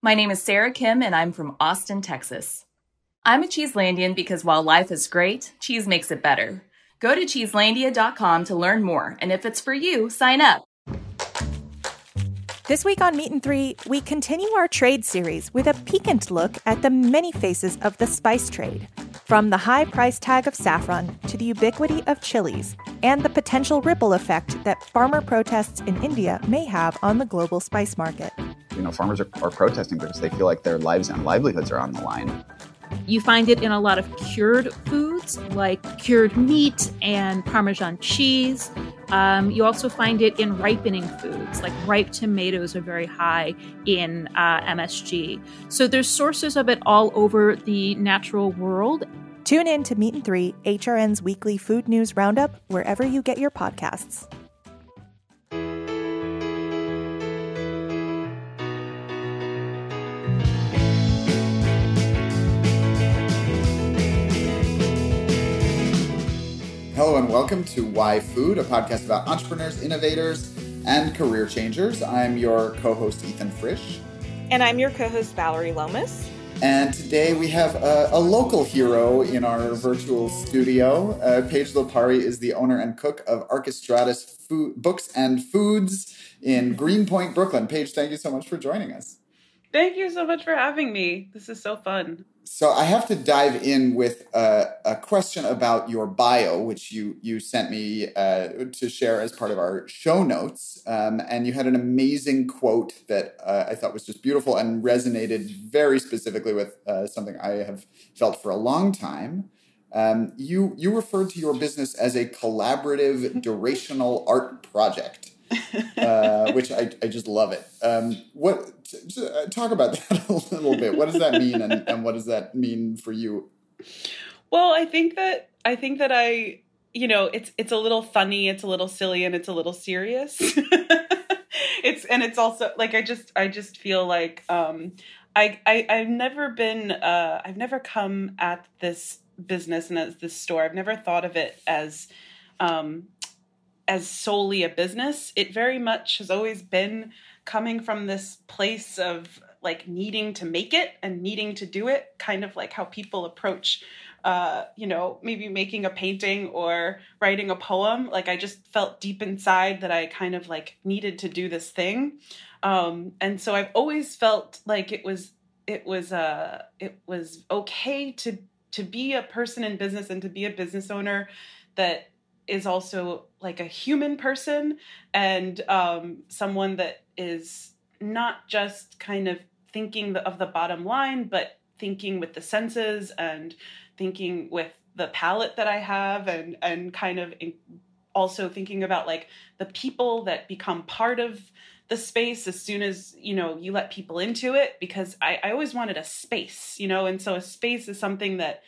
My name is Sarah Kim, and I'm from Austin, Texas. I'm a Cheeselandian because while life is great, cheese makes it better. Go to cheeselandia.com to learn more, and if it's for you, sign up. This week on Meat and Three, we continue our trade series with a piquant look at the many faces of the spice trade. From the high price tag of saffron to the ubiquity of chilies and the potential ripple effect that farmer protests in India may have on the global spice market. You know, farmers are, are protesting because they feel like their lives and livelihoods are on the line. You find it in a lot of cured foods like cured meat and Parmesan cheese. Um, you also find it in ripening foods, like ripe tomatoes are very high in uh, MSG. So there's sources of it all over the natural world. Tune in to Meat and Three, HRN's weekly food news roundup, wherever you get your podcasts. Hello and welcome to Why Food, a podcast about entrepreneurs, innovators, and career changers. I'm your co host, Ethan Frisch. And I'm your co host, Valerie Lomas. And today we have a, a local hero in our virtual studio. Uh, Paige Lipari is the owner and cook of Archestratus Food, Books and Foods in Greenpoint, Brooklyn. Paige, thank you so much for joining us. Thank you so much for having me. This is so fun. So I have to dive in with a, a question about your bio, which you you sent me uh, to share as part of our show notes. Um, and you had an amazing quote that uh, I thought was just beautiful and resonated very specifically with uh, something I have felt for a long time. Um, you you referred to your business as a collaborative durational art project. uh, which I, I just love it. Um, what t- t- uh, talk about that a little bit? What does that mean, and, and what does that mean for you? Well, I think that I think that I, you know, it's it's a little funny, it's a little silly, and it's a little serious. it's and it's also like I just I just feel like um, I, I I've never been uh, I've never come at this business and as this store. I've never thought of it as um, as solely a business. It very much has always been coming from this place of like needing to make it and needing to do it, kind of like how people approach, uh, you know, maybe making a painting or writing a poem. Like I just felt deep inside that I kind of like needed to do this thing. Um, and so I've always felt like it was it was uh it was okay to to be a person in business and to be a business owner that is also like a human person and um, someone that is not just kind of thinking of the bottom line, but thinking with the senses and thinking with the palate that I have, and and kind of also thinking about like the people that become part of the space as soon as you know you let people into it because I, I always wanted a space you know? And so a space is something that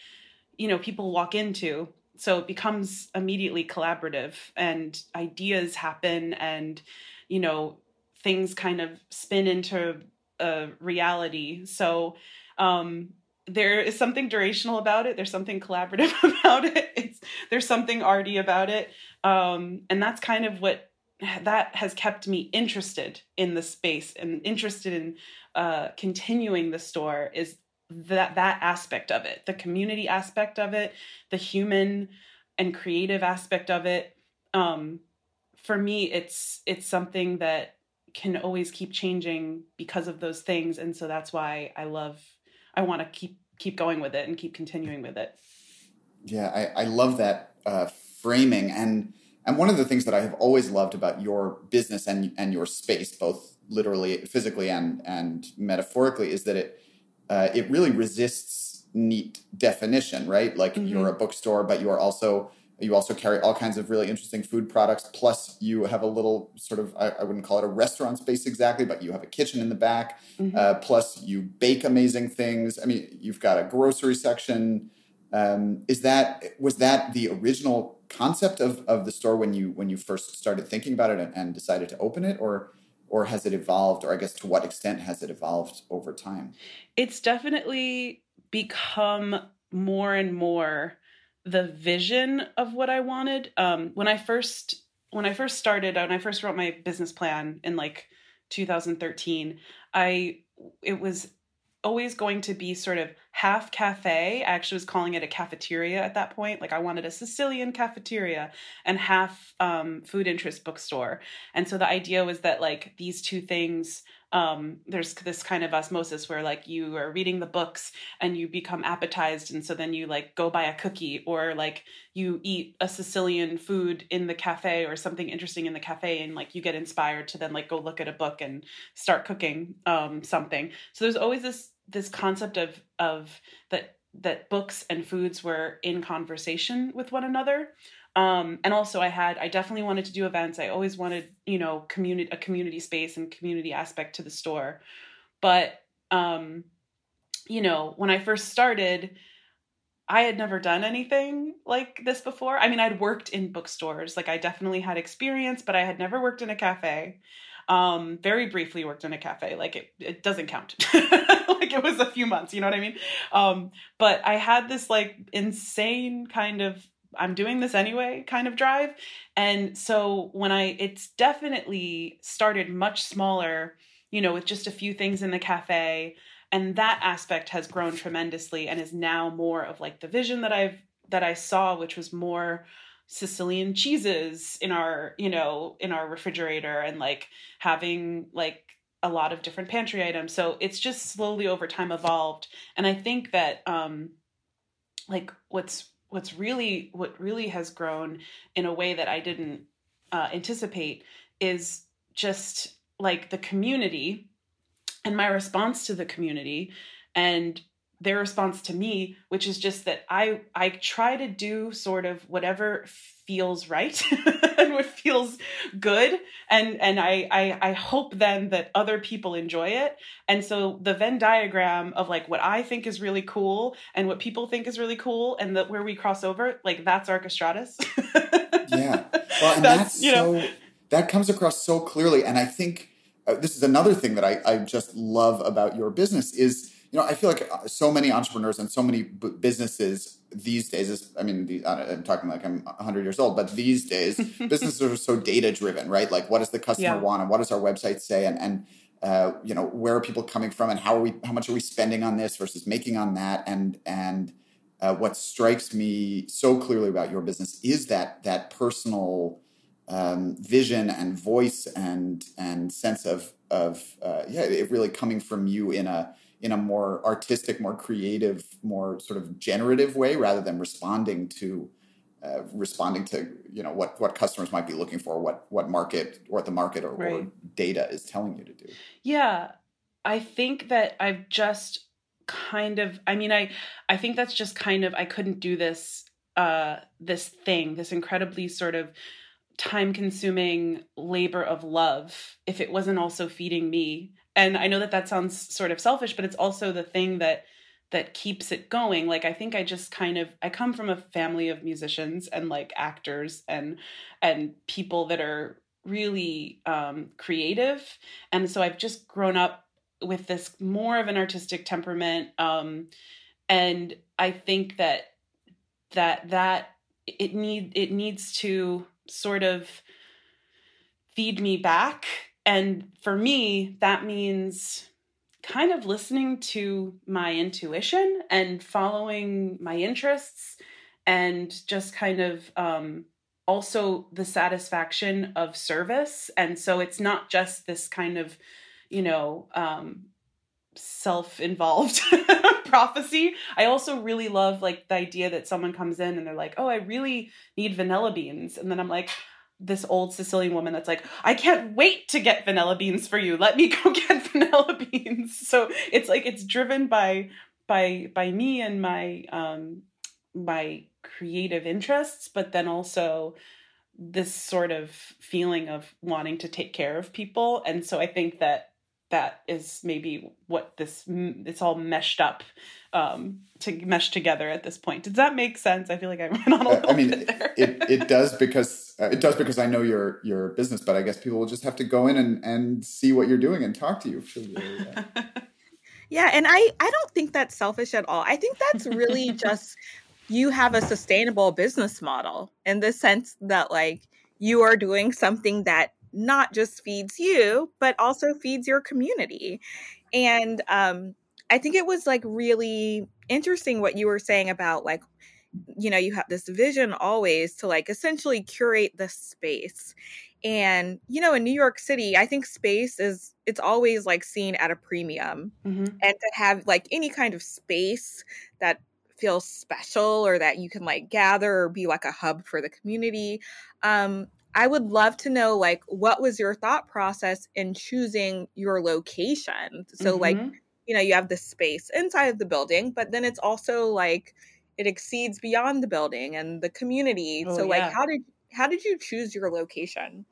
you know people walk into so it becomes immediately collaborative and ideas happen and you know things kind of spin into a reality. So um there is something durational about it. There's something collaborative about it. It's there's something arty about it. Um and that's kind of what that has kept me interested in the space and interested in uh continuing the store is that that aspect of it the community aspect of it the human and creative aspect of it um, for me it's it's something that can always keep changing because of those things and so that's why i love i want to keep keep going with it and keep continuing with it. Yeah i, I love that uh, framing and and one of the things that i have always loved about your business and and your space both literally physically and and metaphorically is that it uh, it really resists neat definition, right? Like mm-hmm. you're a bookstore, but you are also you also carry all kinds of really interesting food products. Plus, you have a little sort of I, I wouldn't call it a restaurant space exactly, but you have a kitchen in the back. Mm-hmm. Uh, plus, you bake amazing things. I mean, you've got a grocery section. Um, is that was that the original concept of of the store when you when you first started thinking about it and, and decided to open it, or or has it evolved or i guess to what extent has it evolved over time? It's definitely become more and more the vision of what i wanted. Um, when i first when i first started when i first wrote my business plan in like 2013 i it was always going to be sort of half cafe. I actually was calling it a cafeteria at that point. Like I wanted a Sicilian cafeteria and half um, food interest bookstore. And so the idea was that like these two things um, there's this kind of osmosis where like you are reading the books and you become appetized and so then you like go buy a cookie or like you eat a sicilian food in the cafe or something interesting in the cafe and like you get inspired to then like go look at a book and start cooking um, something so there's always this this concept of of that that books and foods were in conversation with one another um, and also I had I definitely wanted to do events. I always wanted, you know, community a community space and community aspect to the store. But um, you know, when I first started, I had never done anything like this before. I mean, I'd worked in bookstores. Like I definitely had experience, but I had never worked in a cafe. Um, very briefly worked in a cafe. Like it, it doesn't count. like it was a few months, you know what I mean? Um, but I had this like insane kind of I'm doing this anyway kind of drive. And so when I, it's definitely started much smaller, you know, with just a few things in the cafe. And that aspect has grown tremendously and is now more of like the vision that I've, that I saw, which was more Sicilian cheeses in our, you know, in our refrigerator and like having like a lot of different pantry items. So it's just slowly over time evolved. And I think that, um, like what's what's really what really has grown in a way that I didn't uh, anticipate is just like the community and my response to the community and their response to me which is just that i i try to do sort of whatever feels right and what feels good. And and I, I i hope then that other people enjoy it. And so the venn diagram of like what i think is really cool and what people think is really cool and that where we cross over like that's archestratus yeah. Well and that's, that's you know. so, that comes across so clearly. And i think uh, this is another thing that I, I just love about your business is you know, I feel like uh, so many entrepreneurs and so many b- businesses these days is, I mean, I'm talking like I'm 100 years old, but these days businesses are so data driven, right? Like, what does the customer yeah. want, and what does our website say, and and uh, you know, where are people coming from, and how are we, how much are we spending on this versus making on that, and and uh, what strikes me so clearly about your business is that that personal um, vision and voice and and sense of of uh, yeah, it really coming from you in a in a more artistic, more creative, more sort of generative way rather than responding to uh, responding to you know what what customers might be looking for, what what market or what the market or, right. or data is telling you to do. Yeah, I think that I've just kind of I mean I I think that's just kind of I couldn't do this uh this thing, this incredibly sort of time consuming labor of love if it wasn't also feeding me and i know that that sounds sort of selfish but it's also the thing that that keeps it going. Like i think i just kind of i come from a family of musicians and like actors and and people that are really um creative. And so i've just grown up with this more of an artistic temperament um and i think that that that it need it needs to sort of feed me back and for me, that means kind of listening to my intuition and following my interests and just kind of um, also the satisfaction of service. And so it's not just this kind of, you know, um, self involved prophecy. I also really love like the idea that someone comes in and they're like, oh, I really need vanilla beans. And then I'm like, this old Sicilian woman that's like, I can't wait to get vanilla beans for you. Let me go get vanilla beans. So it's like it's driven by by by me and my um my creative interests, but then also this sort of feeling of wanting to take care of people. And so I think that that is maybe what this it's all meshed up um, to mesh together at this point. Does that make sense? I feel like I went on a little I mean, bit there. it, it does because uh, it does because I know your your business, but I guess people will just have to go in and, and see what you're doing and talk to you. yeah, and I I don't think that's selfish at all. I think that's really just you have a sustainable business model in the sense that like you are doing something that not just feeds you but also feeds your community And um, I think it was like really interesting what you were saying about like, you know, you have this vision always to like essentially curate the space. And, you know, in New York City, I think space is, it's always like seen at a premium. Mm-hmm. And to have like any kind of space that feels special or that you can like gather or be like a hub for the community. Um, I would love to know like what was your thought process in choosing your location? So Mm-hmm. like, you know, you have the space inside of the building, but then it's also like it exceeds beyond the building and the community. Oh, so like yeah. how did how did you choose your location?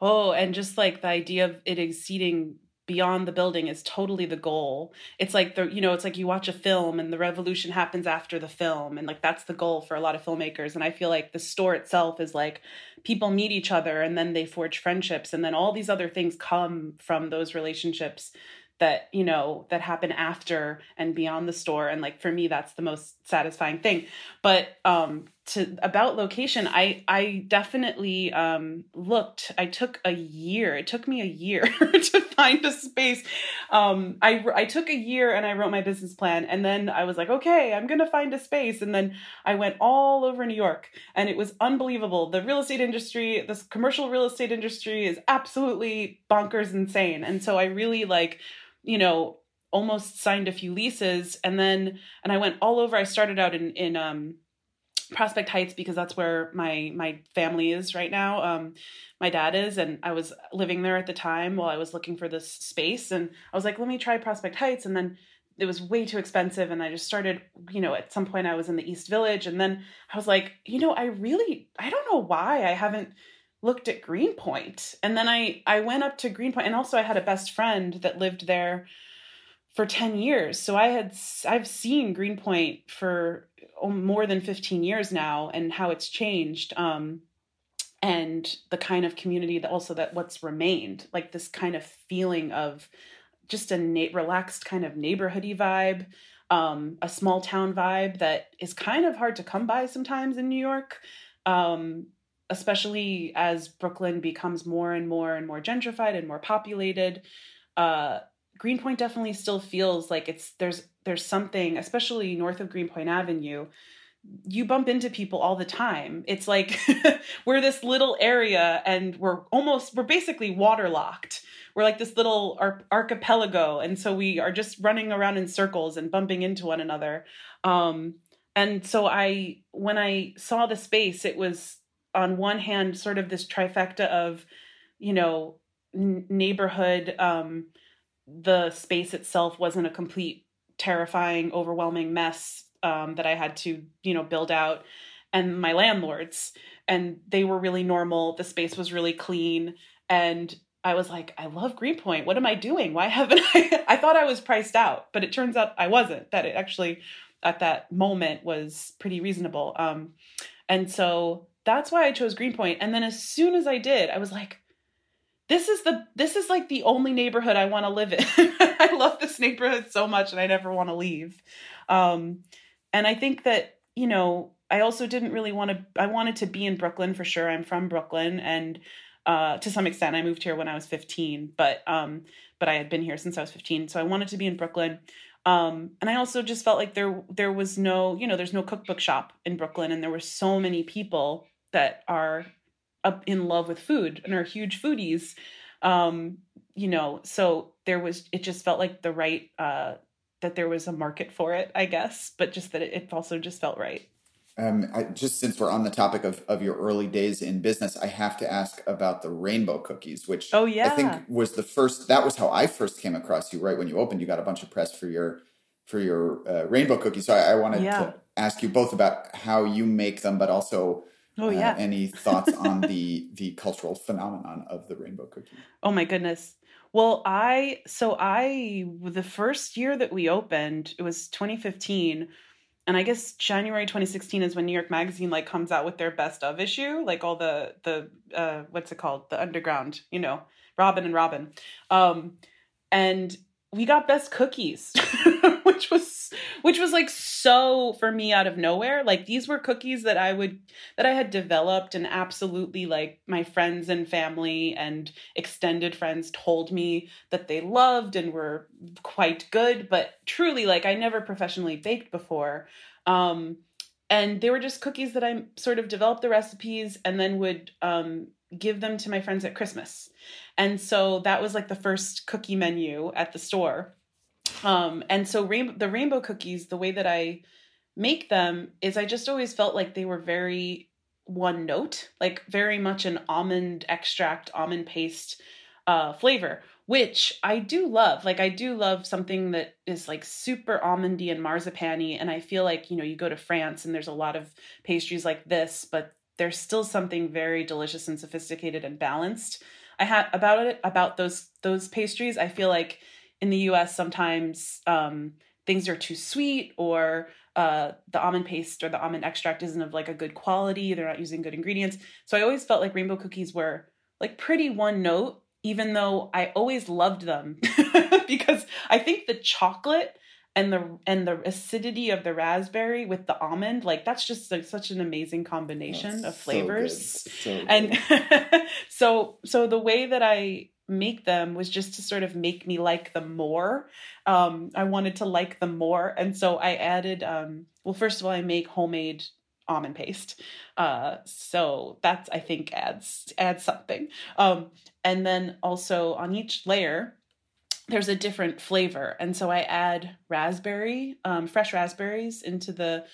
Oh, and just like the idea of it exceeding beyond the building is totally the goal. It's like the you know, it's like you watch a film and the revolution happens after the film and like that's the goal for a lot of filmmakers. And I feel like the store itself is like people meet each other and then they forge friendships and then all these other things come from those relationships that you know that happen after and beyond the store. And like for me that's the most satisfying thing. But um to about location i i definitely um looked i took a year it took me a year to find a space. Um i i took a year and i wrote my business plan and then i was like okay i'm gonna find a space. And then i went all over new york and it was unbelievable. The real estate industry this commercial real estate industry is absolutely bonkers insane. And so i really like you know almost signed a few leases and then and i went all over. I started out in in um prospect heights because that's where my my family is right now. Um my dad is and i was living there at the time while i was looking for this space and i was like let me try prospect heights and then it was way too expensive and i just started you know at some point i was in the east village and then i was like you know i really i don't know why i haven't looked at greenpoint. And then i i went up to greenpoint and also i had a best friend that lived there for 10 years. So i had i've seen greenpoint for oh, more than 15 years now and how it's changed um and the kind of community that also that what's remained like this kind of feeling of just a na- relaxed kind of neighborhoody vibe um a small town vibe that is kind of hard to come by sometimes in new york um especially as brooklyn becomes more and more and more gentrified and more populated uh greenpoint definitely still feels like it's there's there's something especially north of greenpoint avenue you bump into people all the time. It's like we're this little area and we're almost we're basically waterlocked. We're like this little ar- archipelago. And so we are just running around in circles and bumping into one another. Um and so i when i saw the space it was on one hand sort of this trifecta of you know n- neighborhood um the space itself wasn't a complete terrifying overwhelming mess um, that i had to you know build out and my landlords. And they were really normal. The space was really clean. And i was like i love greenpoint. What am i doing? Why haven't i i thought i was priced out but it turns out i wasn't. That it actually at that moment was pretty reasonable. Um, and so that's why i chose greenpoint. And then as soon as i did i was like this is the this is like the only neighborhood I want to live in. I love this neighborhood so much and I never want to leave. Um and I think that, you know, I also didn't really want to I wanted to be in Brooklyn for sure. I'm from Brooklyn and uh to some extent I moved here when I was 15, but um but I had been here since I was 15. So I wanted to be in Brooklyn. Um and I also just felt like there there was no, you know, there's no cookbook shop in Brooklyn and there were so many people that are up in love with food and are huge foodies um you know so there was it just felt like the right uh that there was a market for it i guess but just that it, it also just felt right Um, I, just since we're on the topic of, of your early days in business, I have to ask about the rainbow cookies, which Oh, yeah. I think was the first. That was how I first came across you. Right when you opened, you got a bunch of press for your for your uh, rainbow cookies. So I, I wanted Yeah. to ask you both about how you make them, but also oh uh, yeah any thoughts on the the cultural phenomenon of the rainbow cookie. Oh my goodness. Well, I so I the first year that we opened, it was 2015, and I guess January 2016 is when New York Magazine like comes out with their best of issue, like all the the uh what's it called? The underground, you know, Robin and Robin. Um and we got best cookies, which was which was like so for me out of nowhere. Like these were cookies that I would that I had developed and absolutely like my friends and family and extended friends told me that they loved and were quite good, but truly like I never professionally baked before. Um and they were just cookies that I sort of developed the recipes and then would um give them to my friends at Christmas. And so that was like the first cookie menu at the store. Um, and so rain- the rainbow cookies, the way that I make them is I just always felt like they were very one note, like very much an almond extract, almond paste uh, flavor, which I do love. Like I do love something that is like super almondy and marzipani. And I feel like, you know, you go to France and there's a lot of pastries like this, but there's still something very delicious and sophisticated and balanced. I had about it about those those pastries. I feel like in the U.S. sometimes um, things are too sweet or uh, the almond paste or the almond extract isn't of like a good quality. They're not using good ingredients. So I always felt like rainbow cookies were like pretty one note, even though I always loved them because I think the chocolate and the and the acidity of the raspberry with the almond like that's just like such an amazing combination that's of flavors so so and so so the way that i make them was just to sort of make me like them more. Um i wanted to like them more. And so i added um well first of all i make homemade almond paste. Uh so that's i think adds adds something. Um and then also on each layer there's a different flavor. And so I add raspberry, um, fresh raspberries into the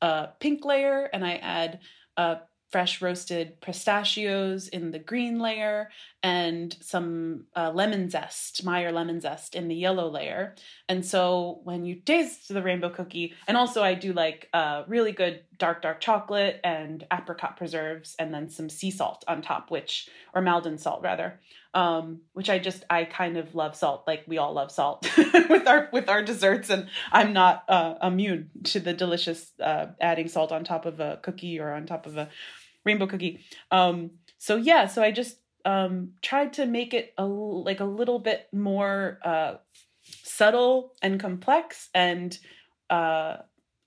uh, pink layer, and I add uh, fresh roasted pistachios in the green layer and some uh, lemon zest, Meyer lemon zest in the yellow layer. And so when you taste the rainbow cookie, and also I do like uh, really good dark, dark chocolate and apricot preserves, and then some sea salt on top, which, or Maldon salt rather, um, which I just, I kind of love salt. Like we all love salt with our, with our desserts. And I'm not uh, immune to the delicious uh, adding salt on top of a cookie or on top of a rainbow cookie. Um, so yeah, so I just um, tried to make it a like a little bit more uh, subtle and complex and uh,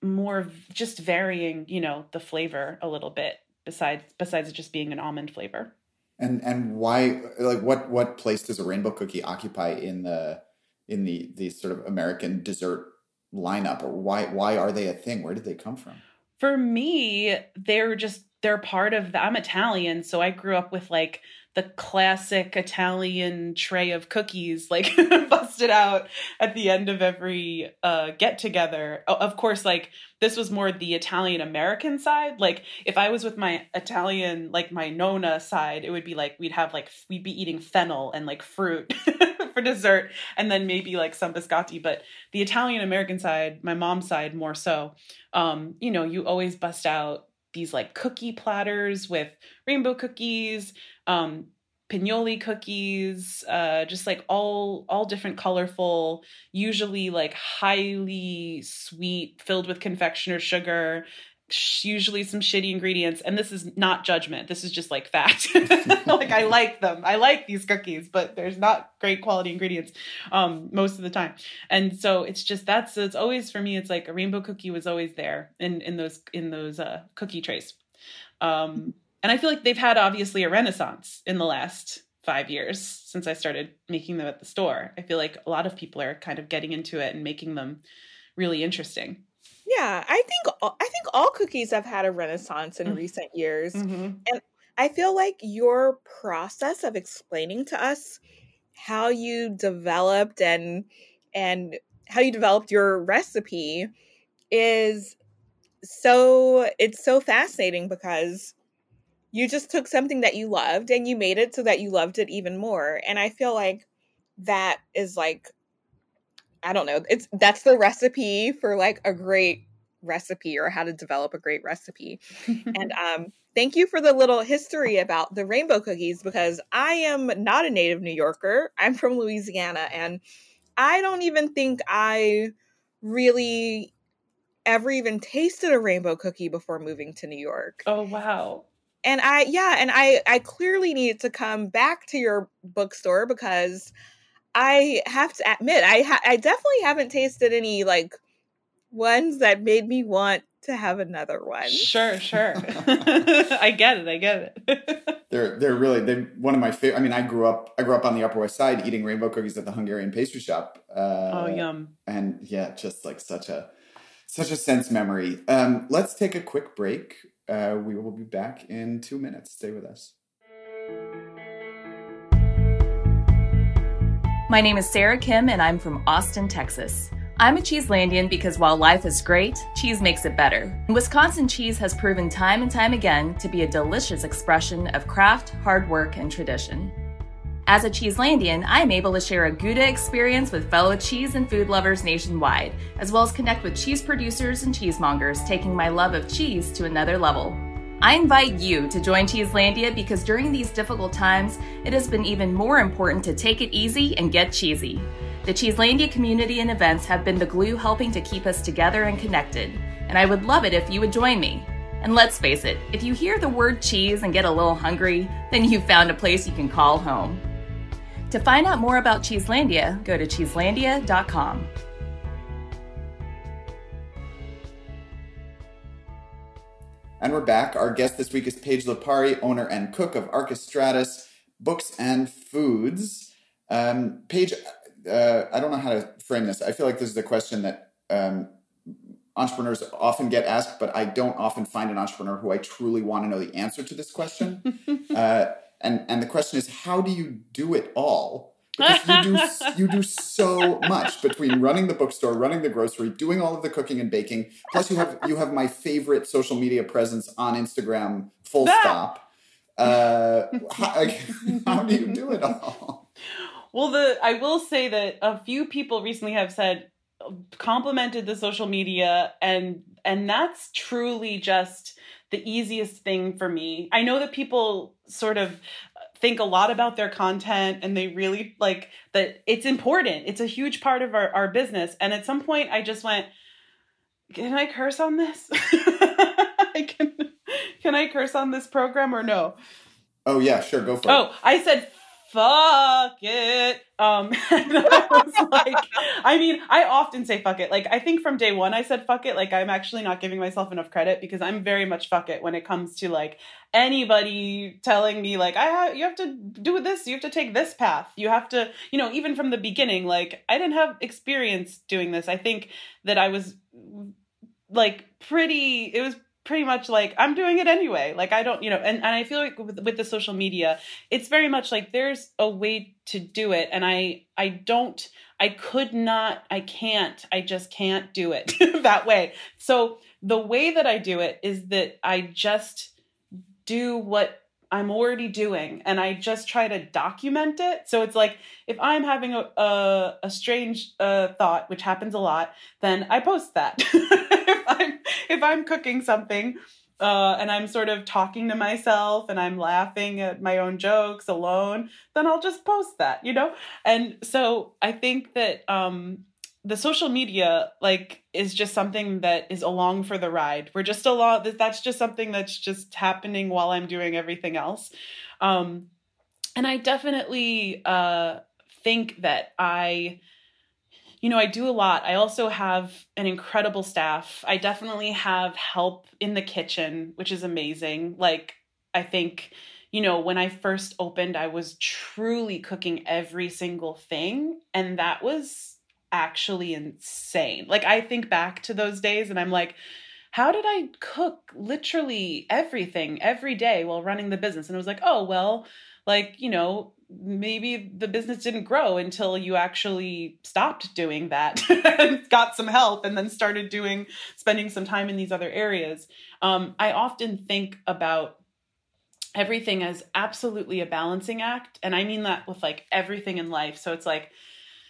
more just varying, you know, the flavor a little bit. Besides, besides just being an almond flavor. And and why like what what place does a rainbow cookie occupy in the in the the sort of American dessert lineup or why why are they a thing? Where did they come from? For me, they're just they're part of the, I'm Italian, so I grew up with like the classic Italian tray of cookies, like busted out at the end of every uh, get together. Of course, like this was more the Italian American side. Like if I was with my Italian, like my Nona side, it would be like we'd have like we'd be eating fennel and like fruit for dessert, and then maybe like some biscotti. But the Italian American side, my mom's side more so, um, you know, you always bust out these like cookie platters with rainbow cookies, um, pinoli cookies, uh, just like all all different colorful, usually like highly sweet, filled with confectioner sugar, usually some shitty ingredients and this is not judgment. This is just like fact. Like i like them. I like these cookies but there's not great quality ingredients um most of the time. And so it's just that's it's always for me it's like a rainbow cookie was always there in in those in those uh cookie trays. Um and i feel like they've had obviously a renaissance in the last five years since i started making them at the store. I feel like a lot of people are kind of getting into it and making them really interesting yeah, I think I think all cookies have had a renaissance in mm-hmm. recent years. Mm-hmm. And I feel like your process of explaining to us how you developed and and how you developed your recipe is so it's so fascinating because you just took something that you loved and you made it so that you loved it even more and i feel like that is like I don't know. It's that's the recipe for like a great recipe or how to develop a great recipe. and um thank you for the little history about the rainbow cookies because I am not a native New Yorker. I'm from Louisiana and I don't even think I really ever even tasted a rainbow cookie before moving to New York. Oh wow. And I yeah, and I I clearly needed to come back to your bookstore because I have to admit, I ha- I definitely haven't tasted any like ones that made me want to have another one. Sure, sure. I get it. I get it. they're they're really they're one of my favorite. I mean, I grew up I grew up on the Upper West Side eating rainbow cookies at the Hungarian pastry shop. Uh, oh, yum! And yeah, just like such a such a sense memory. Um, let's take a quick break. Uh, we will be back in two minutes. Stay with us. My name is Sarah Kim, and I'm from Austin, Texas. I'm a Cheeselandian because while life is great, cheese makes it better. Wisconsin cheese has proven time and time again to be a delicious expression of craft, hard work, and tradition. As a Cheeselandian, I am able to share a Gouda experience with fellow cheese and food lovers nationwide, as well as connect with cheese producers and cheesemongers, taking my love of cheese to another level. I invite you to join Cheeselandia because during these difficult times, it has been even more important to take it easy and get cheesy. The Cheeselandia community and events have been the glue helping to keep us together and connected, and I would love it if you would join me. And let's face it, if you hear the word cheese and get a little hungry, then you've found a place you can call home. To find out more about Cheeselandia, go to cheeselandia.com. And we're back. Our guest this week is Paige Lipari, owner and cook of Archestratus Books and Foods. Um, Paige, uh, I don't know how to frame this. I feel like this is a question that um, entrepreneurs often get asked, but I don't often find an entrepreneur who I truly want to know the answer to this question. uh, and and the question is, how do you do it all? Because you do you do so much between running the bookstore, running the grocery, doing all of the cooking and baking. Plus, you have you have my favorite social media presence on Instagram. Full stop. Uh, how, how do you do it all? Well, the I will say that a few people recently have said complimented the social media and and that's truly just the easiest thing for me. I know that people sort of think a lot about their content and they really like that it's important. It's a huge part of our, our business. And at some point I just went, can I curse on this? I can can I curse on this program or no? Oh yeah, sure, go for oh, it. Oh, I said fuck it. Um, I was like, I mean, I often say fuck it. Like, I think from day one I said fuck it. Like, I'm actually not giving myself enough credit because I'm very much fuck it when it comes to like anybody telling me like, I have, you have to do this, you have to take this path, you have to, you know, even from the beginning, like, I didn't have experience doing this. I think that I was like pretty, it was pretty much like i'm doing it anyway like i don't you know and, and i feel like with, with the social media it's very much like there's a way to do it and i i don't i could not i can't i just can't do it that way so the way that i do it is that i just do what I'm already doing and I just try to document it. So it's like if I'm having a a, a strange uh, thought, which happens a lot, then I post that. if I'm if I'm cooking something uh, and I'm sort of talking to myself and I'm laughing at my own jokes alone, then I'll just post that, you know? And so I think that um, the social media like is just something that is along for the ride we're just along that's just something that's just happening while i'm doing everything else um and i definitely uh think that i you know i do a lot i also have an incredible staff i definitely have help in the kitchen which is amazing like i think you know, when I first opened, I was truly cooking every single thing. And that was actually insane. Like I think back to those days and I'm like, how did I cook literally everything every day while running the business? And it was like, oh, well, like, you know, maybe the business didn't grow until you actually stopped doing that and got some help and then started doing, spending some time in these other areas. Um, I often think about everything as absolutely a balancing act. And I mean that with like everything in life. So it's like,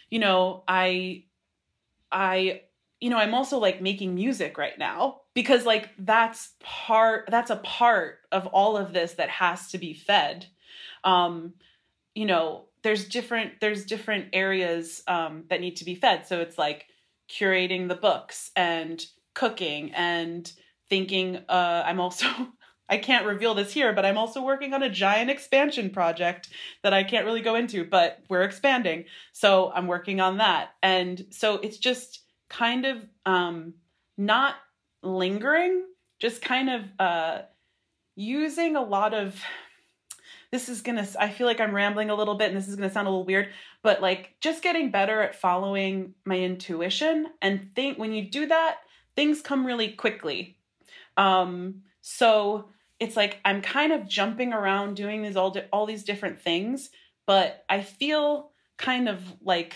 you know, I I you know, I'm also like making music right now because like that's part that's a part of all of this that has to be fed. Um you know, there's different there's different areas um that need to be fed. So it's like curating the books and cooking and thinking uh I'm also I can't reveal this here, but I'm also working on a giant expansion project that I can't really go into, but we're expanding. So I'm working on that. And so it's just kind of um, not lingering, just kind of uh, using a lot of. This is gonna, I feel like I'm rambling a little bit and this is gonna sound a little weird, but like just getting better at following my intuition and think when you do that, things come really quickly. Um, so it's like I'm kind of jumping around doing these all di- all these different things, but I feel kind of like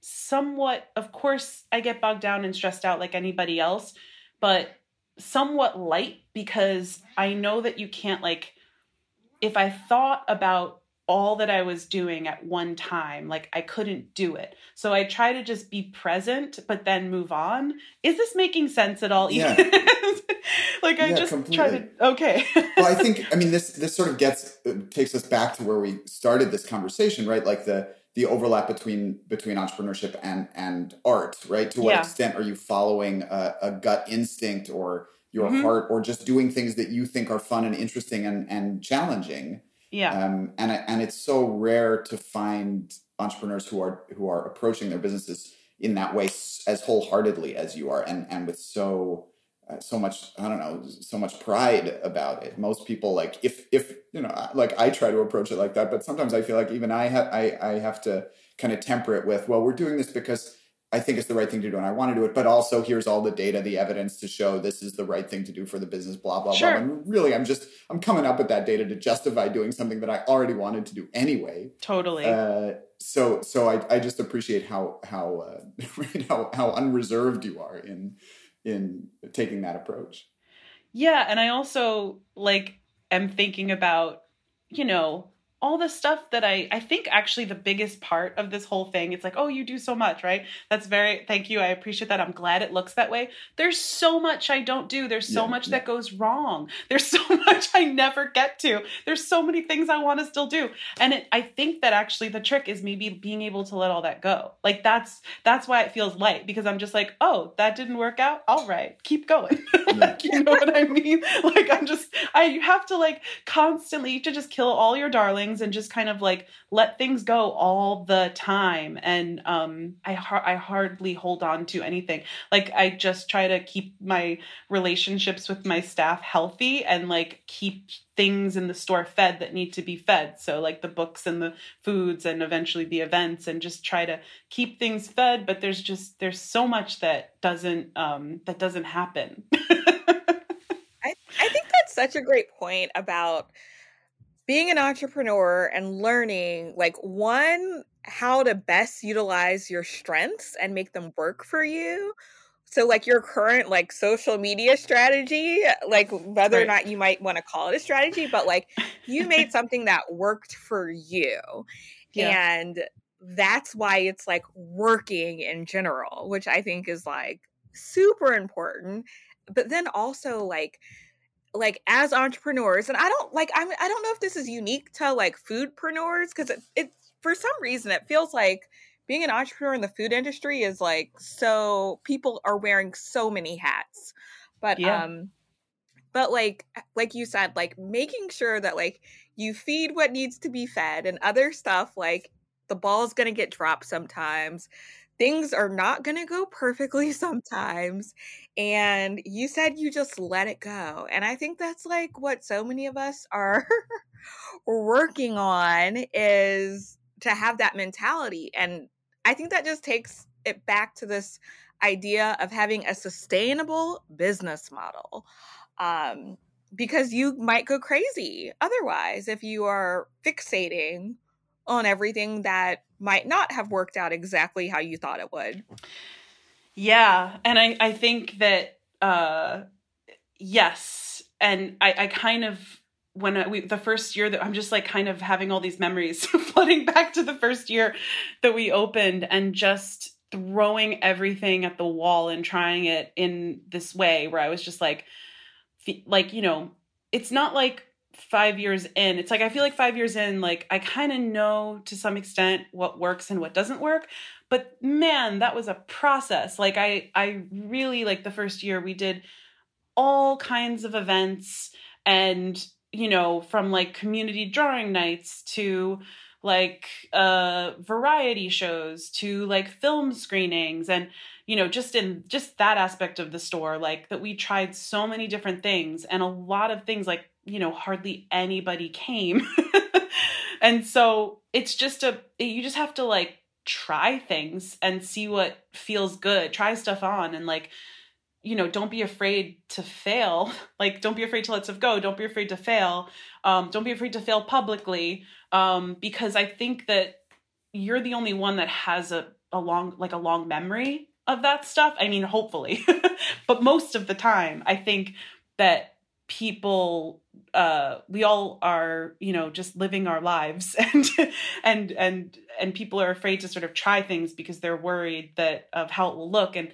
somewhat of course I get bogged down and stressed out like anybody else, but somewhat light because I know that you can't like if I thought about all that I was doing at one time. Like I couldn't do it. So I try to just be present, but then move on. Is this making sense at all? Yeah. like I Yeah, just completely. try to. Okay. well, I think I mean this this sort of gets uh, takes us back to where we started this conversation, right? Like the the overlap between between entrepreneurship and and art, right? To what Yeah. extent are you following a, a gut instinct or your Mhm. heart, or just doing things that you think are fun and interesting and and challenging? yeah. Um, and and it's so rare to find entrepreneurs who are who are approaching their businesses in that way as wholeheartedly as you are, and and with so uh, so much I don't know so much pride about it. Most people like if if you know like I try to approach it like that, but sometimes I feel like even I have I I have to kind of temper it with well we're doing this because I think it's the right thing to do and I want to do it, but also here's all the data, the evidence to show this is the right thing to do for the business, blah, blah, Sure. blah. And really, I'm just, I'm coming up with that data to justify doing something that I already wanted to do anyway. totally. Uh, so, so I, I just appreciate how, how, uh, right, how, how unreserved you are in, in taking that approach. Yeah, and I also like am thinking about, you know, all the stuff that I I think actually the biggest part of this whole thing it's like, "Oh, you do so much, right?" That's very thank you. I appreciate that. I'm glad it looks that way. There's so much I don't do. There's so Yeah, much yeah. that goes wrong. There's so much I never get to. There's so many things I want to still do. And it, I think that actually the trick is maybe being able to let all that go. Like that's that's why it feels light because I'm just like, "Oh, that didn't work out. All right. Keep going." like, you know what I mean? Like I'm just I you have to like constantly to just kill all your darlings and just kind of like let things go all the time. And um I har- I hardly hold on to anything. Like I just try to keep my relationships with my staff healthy and like keep things in the store fed that need to be fed. So like the books and the foods and eventually the events and just try to keep things fed, but there's just there's so much that doesn't um that doesn't happen. I, I think that's such a great point about being an entrepreneur and learning like one how to best utilize your strengths and make them work for you so like your current like social media strategy like whether or not you might want to call it a strategy but like you made something that worked for you Yeah. and that's why it's like working in general which i think is like super important but then also like like as entrepreneurs and i don't like I'm, i don't know if this is unique to like foodpreneurs because it, it for some reason it feels like being an entrepreneur in the food industry is like so people are wearing so many hats but Yeah. um but like like you said like making sure that like you feed what needs to be fed and other stuff like the ball's gonna get dropped sometimes things are not gonna go perfectly sometimes and you said you just let it go and i think that's like what so many of us are working on is to have that mentality and i think that just takes it back to this idea of having a sustainable business model um, because you might go crazy otherwise if you are fixating on everything that might not have worked out exactly how you thought it would. Yeah, and I I think that uh yes, and I I kind of when I, we the first year that I'm just like kind of having all these memories flooding back to the first year that we opened and just throwing everything at the wall and trying it in this way where I was just like like you know it's not like 5 years in it's like I feel like 5 years in like I kind of know to some extent what works and what doesn't work but man that was a process. Like i i really like the first year we did all kinds of events and you know from like community drawing nights to like uh variety shows to like film screenings and you know just in just that aspect of the store like that we tried so many different things and a lot of things like you know hardly anybody came. And so it's just a you just have to like try things and see what feels good. Try stuff on and like you know don't be afraid to fail. Like don't be afraid to let stuff go. Don't be afraid to fail. Um, don't be afraid to fail publicly. Um, because i think that you're the only one that has a, a long like a long memory of that stuff. I mean hopefully. But most of the time i think that people uh we all are you know just living our lives and and and and people are afraid to sort of try things because they're worried that of how it will look and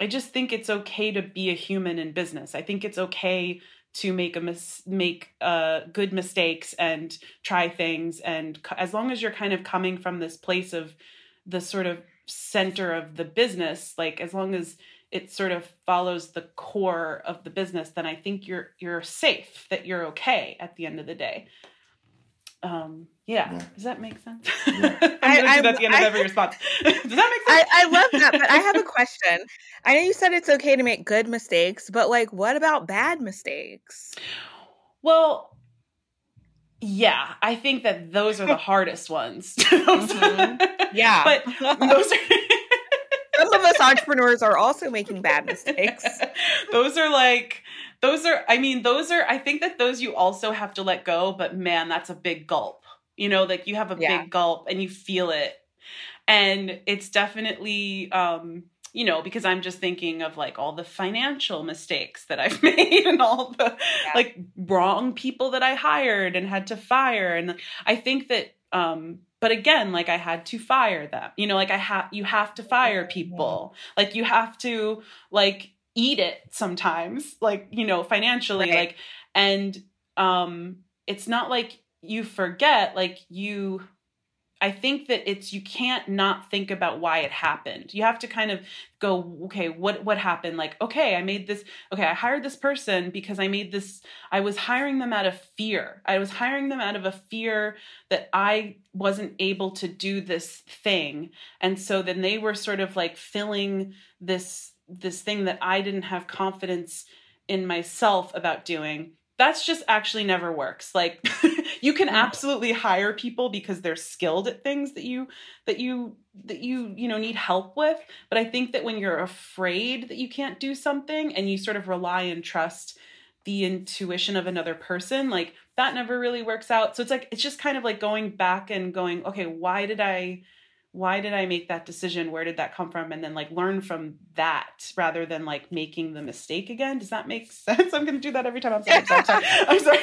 I just think it's okay to be a human in business. I think it's okay to make a mis- make uh, good mistakes and try things, and as long as you're kind of coming from this place of the sort of center of the business, like as long as it sort of follows the core of the business, then I think you're you're safe. That you're okay at the end of the day. Um, yeah. yeah. Does that make sense? Yeah. I, at the end I, of every response. Does that make sense? I, I love that, but I have a question. I know you said it's okay to make good mistakes, but like, what about bad mistakes? Well, yeah, I think that those are the hardest ones. mm-hmm. Yeah, but those are. Some of us entrepreneurs are also making bad mistakes. those are like those are i mean those are i think that those you also have to let go but man that's a big gulp you know like you have a yeah. big gulp and you feel it and it's definitely um you know because i'm just thinking of like all the financial mistakes that i've made and all the yeah. like wrong people that i hired and had to fire and i think that um but again like i had to fire them you know like i have you have to fire people yeah. like you have to like eat it sometimes like you know financially right. like and um it's not like you forget like you I think that it's you can't not think about why it happened. You have to kind of go, okay, what what happened? Like, okay, I made this. Okay, I hired this person because I made this. I was hiring them out of fear. I was hiring them out of a fear that I wasn't able to do this thing, and so then they were sort of like filling this this thing that I didn't have confidence in myself about doing. That's just actually never works. Like you can mm-hmm. absolutely hire people because they're skilled at things that you that you that you you know need help with, but I think that when you're afraid that you can't do something and you sort of rely and trust the intuition of another person, like that never really works out. So it's like it's just kind of like going back and going, okay, why did I why did I make that decision? Where did that come from? And then like learn from that rather than like making the mistake again. Does that make sense? I'm going to do that every time I'm sorry. I'm sorry. I'm sorry.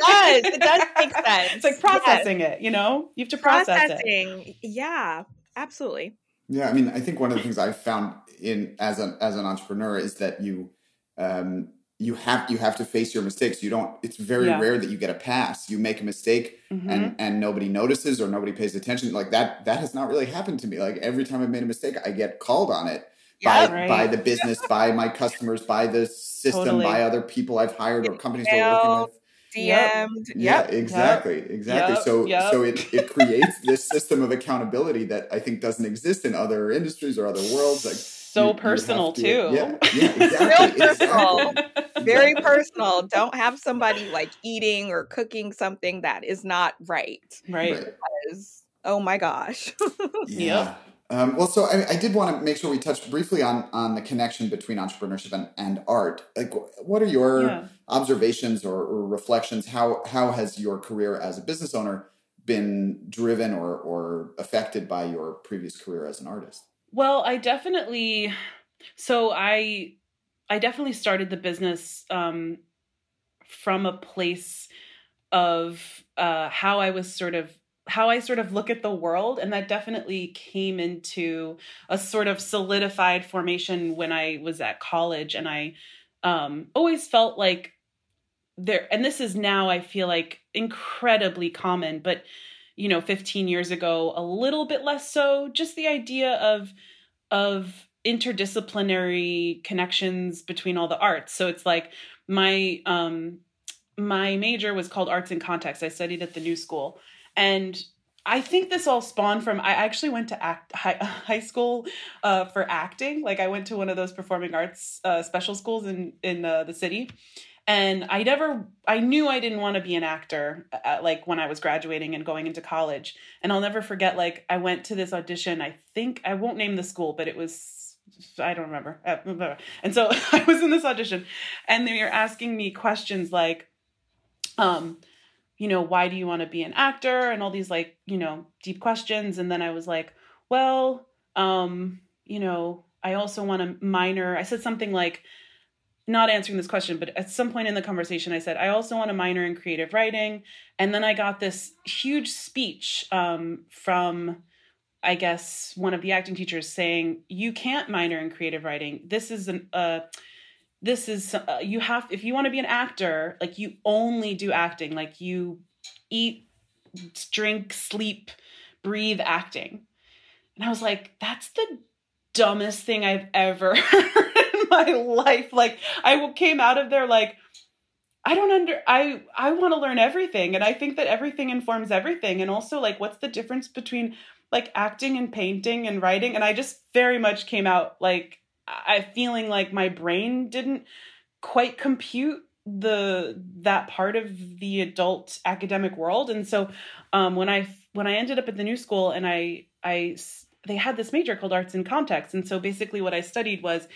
It does. It does make sense. It's like processing yes. it, you know? You have to process Processing. it. Yeah, absolutely. Yeah, I mean, I think one of the things I've found in as an as an entrepreneur is that you um you have you have to face your mistakes. You don't. It's very yeah. rare that you get a pass. You make a mistake mm-hmm. and and nobody notices or nobody pays attention. Like that that has not really happened to me. Like every time I've made a mistake, I get called on it yeah, by right. by the business, by my customers, by the system, totally. by other people I've hired or companies we're working with. DM'd. Yep. Yeah, exactly. Yep. Exactly. Yep. So so it, it creates this system of accountability that I think doesn't exist in other industries or other worlds. Like so you, personal you to, too. Yeah, yeah exactly. personal. Very personal. Don't have somebody like eating or cooking something that is not right. Right. Because, oh my gosh. yeah. Um, well, so I, I, did want to make sure we touched briefly on on the connection between entrepreneurship and, and art. Like, what are your yeah. observations or, or, reflections? How how has your career as a business owner been driven or or affected by your previous career as an artist? Well, I definitely so I I definitely started the business um from a place of uh how I was sort of how I sort of look at the world and that definitely came into a sort of solidified formation when I was at college and I um always felt like there and this is now I feel like incredibly common but you know 15 years ago a little bit less so just the idea of of interdisciplinary connections between all the arts so it's like my um my major was called arts and context. I studied at the New School, and I think this all spawned from I actually went to act high, high school uh, for acting. Like I went to one of those performing arts uh, special schools in in uh, the city, and I never I knew I didn't want to be an actor uh, like when I was graduating and going into college. And I'll never forget like I went to this audition. I think I won't name the school, but it was I don't remember. Uh, and so I was in this audition, and they were asking me questions like, um you know, why do you want to be an actor? And all these like, you know, deep questions. And then I was like, well, um, you know, I also want to minor. I said something like, not answering this question, but at some point in the conversation, I said, I also want to minor in creative writing. And then I got this huge speech um, from, I guess, one of the acting teachers saying, You can't minor in creative writing. This is an, uh, this is uh, you have if you want to be an actor like you only do acting. Like you eat drink sleep breathe acting. And i was like that's the dumbest thing i've ever heard in my life. Like i came out of there like i don't under i i want to learn everything. And i think that everything informs everything. And also like what's the difference between like acting and painting and writing? And i just very much came out like I feeling like my brain didn't quite compute the that part of the adult academic world. And so um, when i when i ended up at the new school and i i they had this major called arts in context. And so basically what i studied was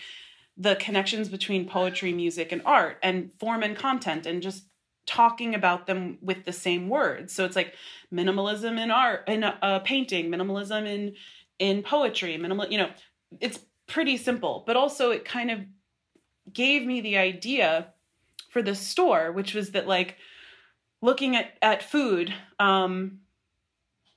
the connections between poetry music and art and form and content and just talking about them with the same words. So it's like minimalism in art in uh, painting minimalism in in poetry minimal you know it's pretty simple, but also it kind of gave me the idea for the store, which was that like looking at at food, um,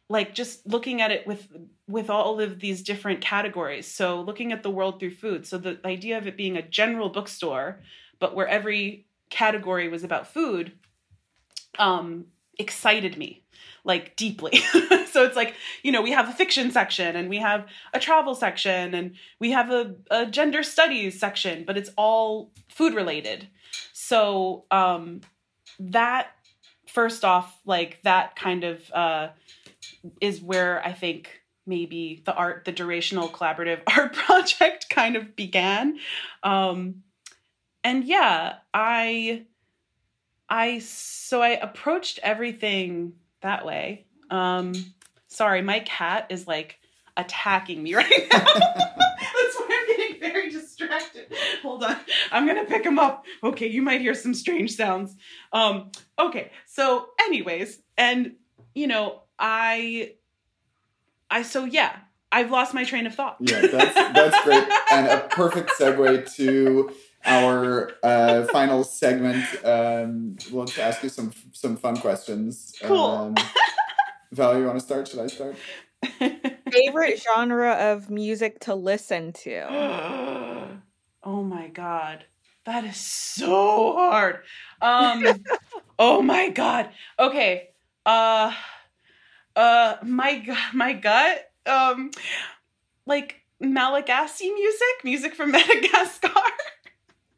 like just looking at it with with all of these different categories. So looking at the world through food. So the idea of it being a general bookstore, but where every category was about food, um, excited me like deeply. so it's like, you know, we have a fiction section and we have a travel section and we have a, a gender studies section, but it's all food related. So um, that, first off, like that kind of uh, is where I think maybe the art, the durational collaborative art project kind of began. Um, and yeah, I, I, so I approached everything that way. Um, sorry, my cat is like attacking me right now. That's why I'm getting very distracted. Hold on. I'm going to pick him up. Okay, you might hear some strange sounds. Um, okay, so, anyways, and, you know, I, I, so yeah, I've lost my train of thought. yeah, that's, that's great. And a perfect segue to our uh, final segment. Um, we'll ask you some some fun questions. Cool. Um, Val, you want to start? Should I start? Favorite genre of music to listen to? oh my god, that is so hard. Um, oh my god. Okay. Uh, uh, my my gut. Um, like Malagasy music, music from Madagascar.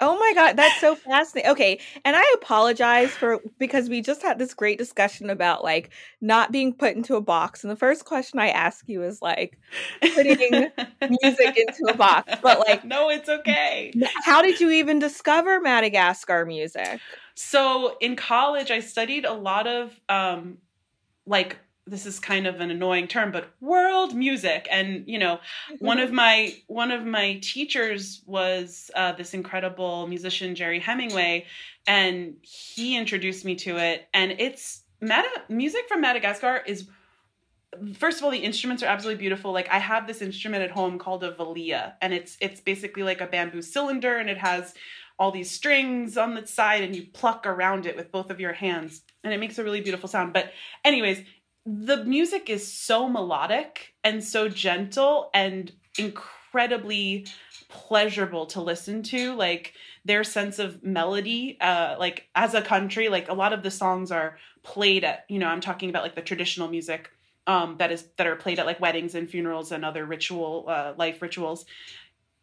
Oh my god, that's so fascinating. Okay, and I apologize for because we just had this great discussion about like not being put into a box. And the first question I ask you is like putting music into a box. But like No, it's okay. How did you even discover Madagascar music? So, in college I studied a lot of um like this is kind of an annoying term but world music. And you know one of my one of my teachers was uh, this incredible musician Gerry Hemingway and he introduced me to it. And it's Mad- music from madagascar is first of all the instruments are absolutely beautiful. Like i have this instrument at home called a valiha and it's it's basically like a bamboo cylinder and it has all these strings on the side and you pluck around it with both of your hands and it makes a really beautiful sound. But anyways the music is so melodic and so gentle and incredibly pleasurable to listen to like their sense of melody uh like as a country like a lot of the songs are played at you know i'm talking about like the traditional music um that is that are played at like weddings and funerals and other ritual uh life rituals.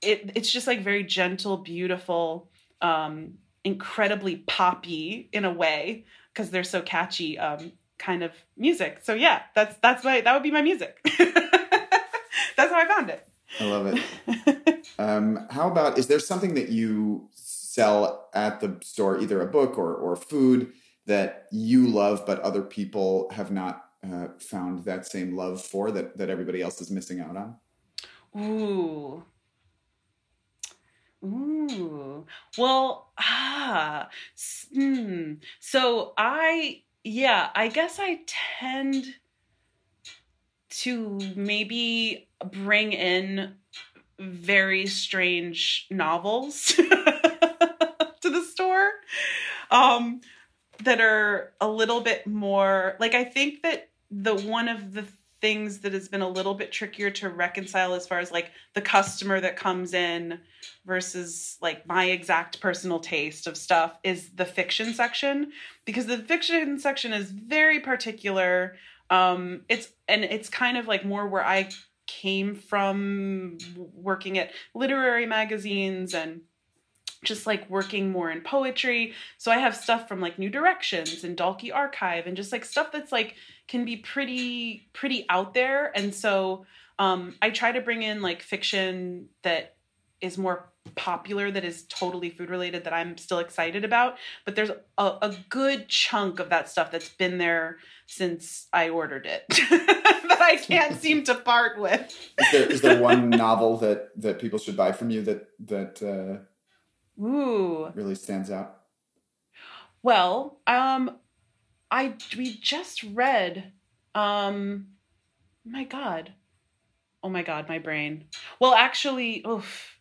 It it's just like very gentle beautiful um incredibly poppy in a way because they're so catchy um, kind of music. So yeah, that's that's my that would be my music. that's how I found it. I love it. um, how about is there something that you sell at the store, either a book or or food that you love, but other people have not uh, found that same love for that that everybody else is missing out on? Ooh. Ooh. Well, ah. Hmm. So I yeah, I guess I tend to maybe bring in very strange novels to the store um that are a little bit more like I think that the one of the things that has been a little bit trickier to reconcile as far as like the customer that comes in versus like my exact personal taste of stuff is the fiction section because the fiction section is very particular um it's and it's kind of like more where I came from working at literary magazines and just like working more in poetry. So I have stuff from like New Directions and Dalkey Archive and just like stuff that's like can be pretty pretty out there. And so um, I try to bring in like fiction that is more popular that is totally food related that I'm still excited about. But there's a, a good chunk of that stuff that's been there since I ordered it that I can't seem to part with. Is there, is there one novel that that people should buy from you that that uh, Ooh. really stands out? Well, um, I we just read, um, my God, oh my God, my brain. Well, actually, oof,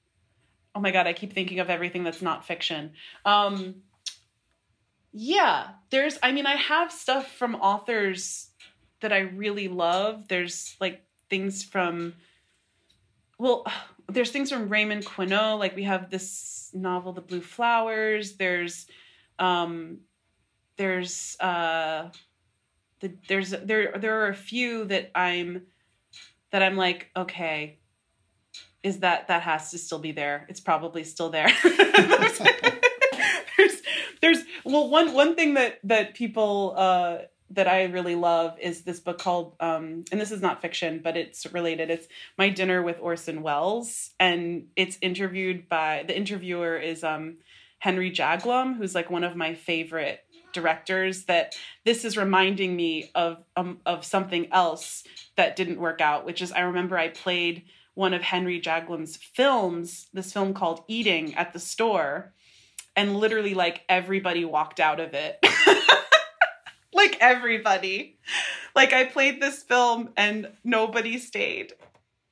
oh my God, I keep thinking of everything that's not fiction. Um, yeah, there's. I mean, I have stuff from authors that I really love. There's like things from, well, there's things from Raymond Queneau. Like we have this novel, The Blue Flowers. There's, um, there's, uh, the, there's there there are a few that I'm that I'm like okay is that that has to still be there it's probably still there there's, there's well one one thing that that people uh that I really love is this book called, um, and this is not fiction, but it's related. It's My Dinner with Orson Welles, and it's interviewed by the interviewer is um, Henry Jaglom, who's like one of my favorite directors. That this is reminding me of um, of something else that didn't work out, which is I remember I played one of Henry Jaglom's films, this film called Eating, at the store, and literally like everybody walked out of it. like everybody. Like I played this film and nobody stayed.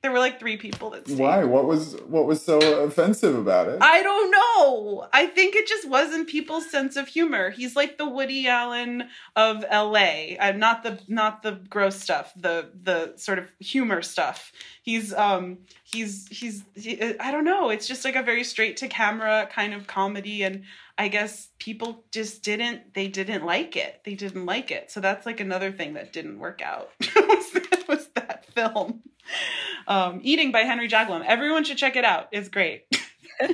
There were like three people that stayed. Why? What was what was so offensive about it? I don't know. I think it just wasn't people's sense of humor. He's like the Woody Allen of LA. I'm not the not the gross stuff, the the sort of humor stuff. He's um he's he's he, I don't know. It's just like a very straight to camera kind of comedy and I guess people just didn't they didn't like it. They didn't like it. So that's like another thing that didn't work out. was, that, was that film. Um, Eating by Henry Jaglom. Everyone should check it out. It's great. All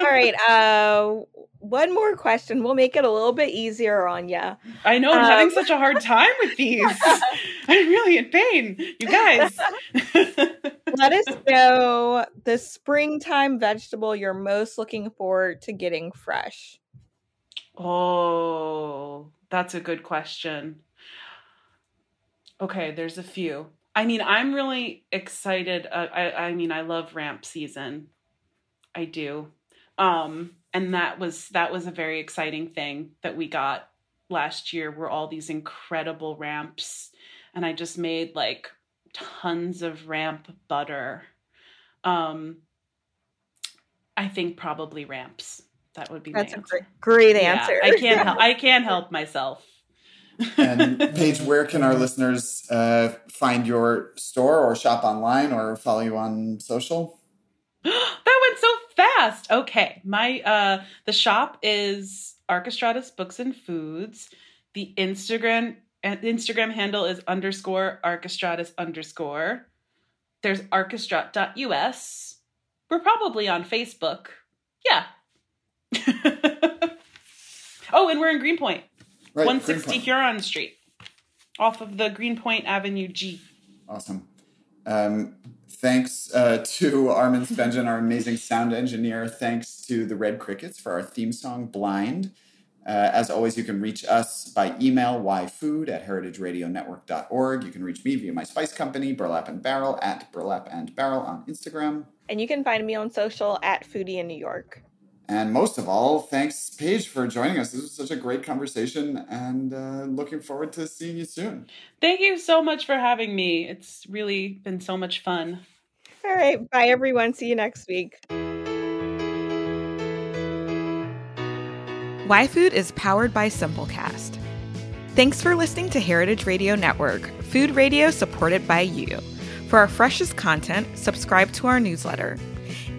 right. Uh, one more question. We'll make it a little bit easier on you. I know I'm um, having such a hard time with these. I'm really in pain, you guys. Let us know the springtime vegetable you're most looking forward to getting fresh. Oh, that's a good question. Okay, there's a few. I mean, I'm really excited. Uh, I, I mean, I love ramp season. I do. Um, and that was that was a very exciting thing that we got last year were all these incredible ramps and I just made like tons of ramp butter. Um I think probably ramps. That would be That's a great, great answer. Yeah, I can't help I can't help myself. And Paige, where can our listeners uh, find your store or shop online or follow you on social? that went so fast. Okay. My uh the shop is Archestratus Books and Foods. The Instagram Instagram handle is underscore Archestratus underscore. There's archestrat.us. We're probably on Facebook. Yeah. Oh, and we're in Greenpoint, Right, 160 Greenpoint. Huron Street, off of the Greenpoint Avenue G. Awesome. Um, thanks uh, to Armin Spengen, our amazing sound engineer. Thanks to the Red Crickets for our theme song, Blind. Uh, as always, you can reach us by email, yfood at heritageradionetwork.org. You can reach me via my spice company, Burlap and Barrel, at Burlap and Barrel on Instagram. And you can find me on social at Foodie in New York. And most of all, thanks, Paige, for joining us. This was such a great conversation, and uh, looking forward to seeing you soon. Thank you so much for having me. It's really been so much fun. All right. Bye, everyone. See you next week. YFood is powered by Simplecast. Thanks for listening to Heritage Radio Network, food radio supported by you. For our freshest content, subscribe to our newsletter.